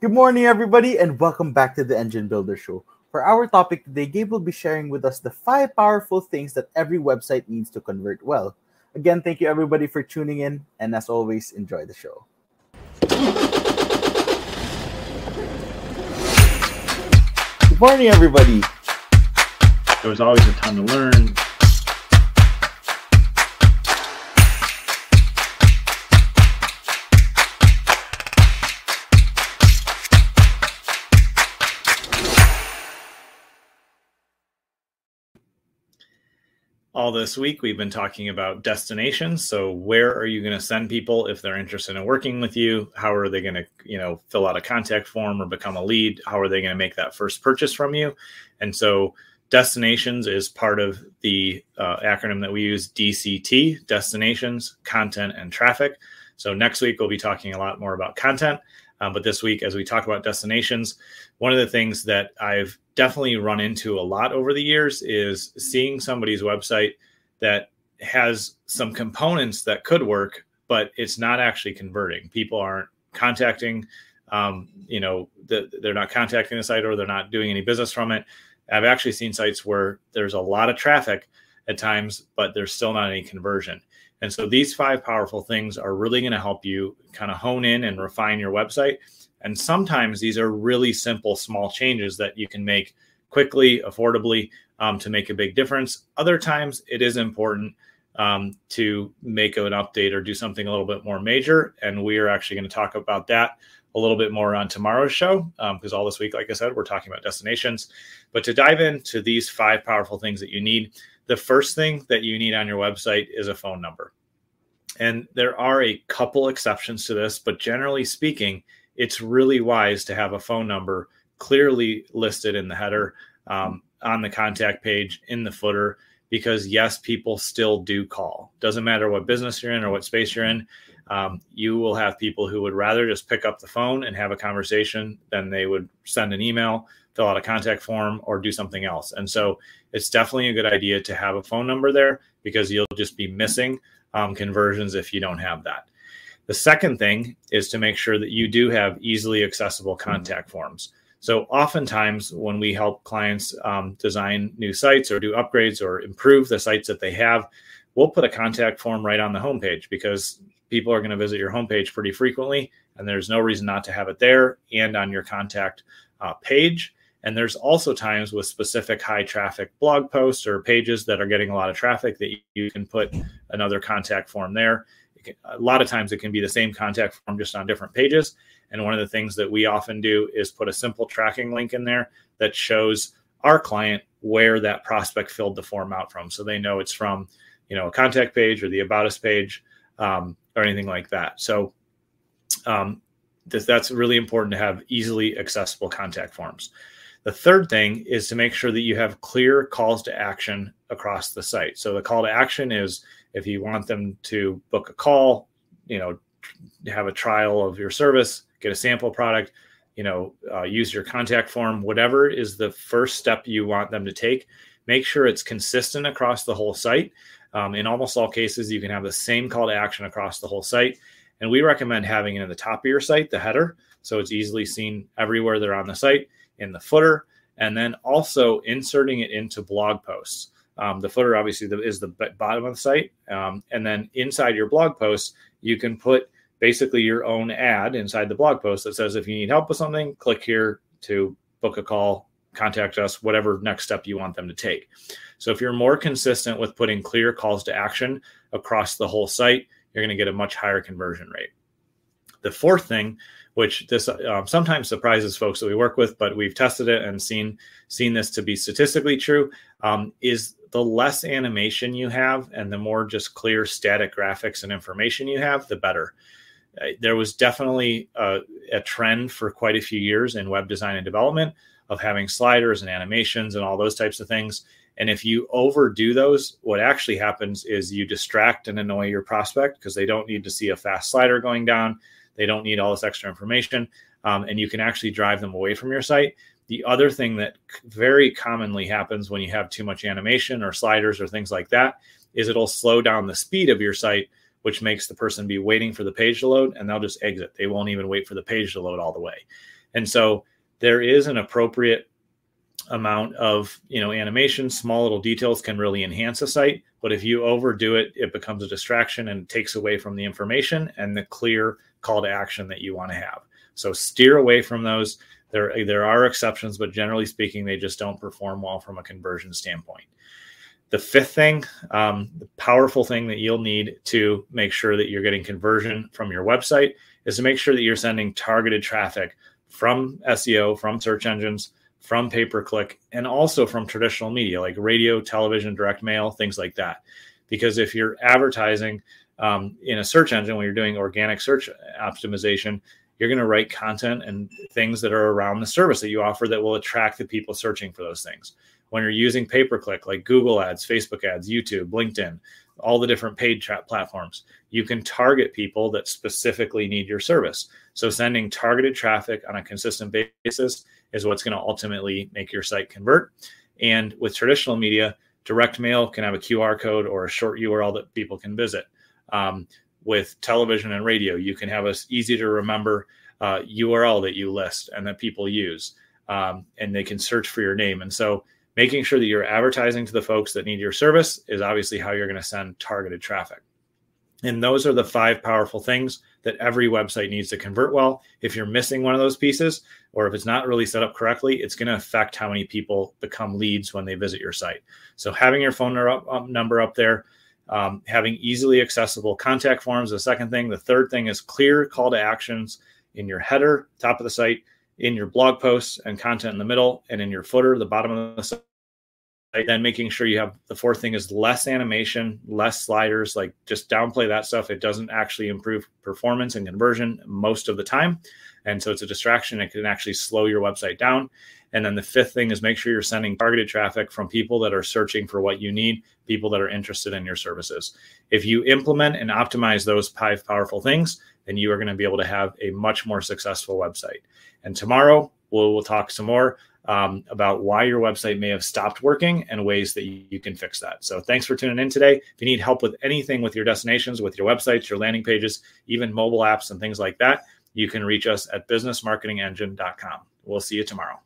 Good morning, everybody, and welcome back to the Engine Builder Show. For our topic today, Gabe will be sharing with us the five powerful things that every website needs to convert well. Again, thank you everybody for tuning in, and as always, enjoy the show. Good morning, everybody. There was always a ton to learn. All this week we've been talking about destinations. So where are you going to send people if they're interested in working with you? How are they going to you know fill out a contact form or become a lead? How are they going to make that first purchase from you? And so destinations is part of the uh, acronym that we use dct destinations content and traffic so next week we'll be talking a lot more about content um, but this week as we talk about destinations one of the things that i've definitely run into a lot over the years is seeing somebody's website that has some components that could work, but it's not actually converting. People aren't contacting, um, you know, the, they're not contacting the site or they're not doing any business from it. I've actually seen sites where there's a lot of traffic at times, but there's still not any conversion. And so these five powerful things are really going to help you kind of hone in and refine your website and sometimes these are really simple, small changes that you can make quickly, affordably um, to make a big difference. Other times it is important um, to make an update or do something a little bit more major. And we are actually going to talk about that a little bit more on tomorrow's show because um, all this week, like I said, we're talking about destinations. But to dive into these five powerful things that you need, the first thing that you need on your website is a phone number. And there are a couple exceptions to this, but generally speaking, it's really wise to have a phone number clearly listed in the header um, on the contact page in the footer because yes people still do call doesn't matter what business you're in or what space you're in um, you will have people who would rather just pick up the phone and have a conversation than they would send an email fill out a contact form or do something else and so it's definitely a good idea to have a phone number there because you'll just be missing um, conversions if you don't have that the second thing is to make sure that you do have easily accessible mm-hmm. contact forms. So, oftentimes, when we help clients um, design new sites or do upgrades or improve the sites that they have, we'll put a contact form right on the homepage because people are going to visit your homepage pretty frequently, and there's no reason not to have it there and on your contact uh, page. And there's also times with specific high traffic blog posts or pages that are getting a lot of traffic that you can put another contact form there can, a lot of times it can be the same contact form just on different pages. And one of the things that we often do is put a simple tracking link in there that shows our client where that prospect filled the form out from, so they know it's from you know a contact page or the about us page um, or anything like that. So um, this, that's really important to have easily accessible contact forms. The third thing is to make sure that you have clear calls to action across the site. So the call to action is if you want them to book a call, you know, have a trial of your service, get a sample product, you know, uh, use your contact form, whatever is the first step you want them to take, make sure it's consistent across the whole site. Um, in almost all cases, you can have the same call to action across the whole site. And we recommend having it in the top of your site, the header, so it's easily seen everywhere they're on the site, in the footer, and then also inserting it into blog posts. Um, the footer obviously is the bottom of the site, um, and then inside your blog posts, you can put basically your own ad inside the blog post that says if you need help with something, click here to book a call, contact us, whatever next step you want them to take. So if you're more consistent with putting clear calls to action across the whole site, you're going to get a much higher conversion rate. The fourth thing, which this um, sometimes surprises folks that we work with, but we've tested it and seen seen this to be statistically true, um, is the less animation you have and the more just clear static graphics and information you have, the better. Uh, there was definitely a, a, trend for quite a few years in web design and development of having sliders and animations and all those types of things. And if you overdo those, what actually happens is you distract and annoy your prospect because they don't need to see a fast slider going down. They don't need all this extra information. Um, and you can actually drive them away from your site the other thing that very commonly happens when you have too much animation or sliders or things like that is it'll slow down the speed of your site, which makes the person be waiting for the page to load and they'll just exit. They won't even wait for the page to load all the way. And so there is an appropriate amount of you know animation small little details can really enhance a site but if you overdo it it becomes a distraction and takes away from the information and the clear call to action that you want to have. So steer away from those. There there are exceptions but generally speaking they just don't perform well from a conversion standpoint. The fifth thing um, the powerful thing that you'll need to make sure that you're getting conversion from your website is to make sure that you're sending targeted traffic from seo from search engines from pay per click and also from traditional media like radio, television, direct mail, things like that. Because if you're advertising um, in a search engine when you're doing organic search optimization, you're going to write content and things that are around the service that you offer that will attract the people searching for those things. When you're using pay per click like Google ads, Facebook ads, YouTube, LinkedIn, all the different paid chat platforms, you can target people that specifically need your service. So sending targeted traffic on a consistent basis is what's going to ultimately make your site convert. And with traditional media, direct mail can have a QR code or a short URL that people can visit. Um, with television and radio, you can have a easy to remember uh, URL that you list and that people use, um, and they can search for your name. And so, making sure that you're advertising to the folks that need your service is obviously how you're going to send targeted traffic. And those are the five powerful things that every website needs to convert well. If you're missing one of those pieces, or if it's not really set up correctly, it's going to affect how many people become leads when they visit your site. So having your phone number up, there, um, having easily accessible contact forms, the second thing. The third thing is clear call to actions in your header, top of the site, in your blog posts and content in the middle, and in your footer, the bottom of the site then making sure you have the fourth thing is less animation, less sliders, like just downplay that stuff. It doesn't actually improve performance and conversion most of the time. And so it's a distraction. It can actually slow your website down. And then the fifth thing is make sure you're sending targeted traffic from people that are searching for what you need, people that are interested in your services. If you implement and optimize those five powerful things, then you are going to be able to have a much more successful website. And tomorrow, we'll, we'll talk some more um, about why your website may have stopped working and ways that you, you, can fix that. So thanks for tuning in today. If you need help with anything with your destinations, with your websites, your landing pages, even mobile apps and things like that, you can reach us at businessmarketingengine.com. We'll see you tomorrow.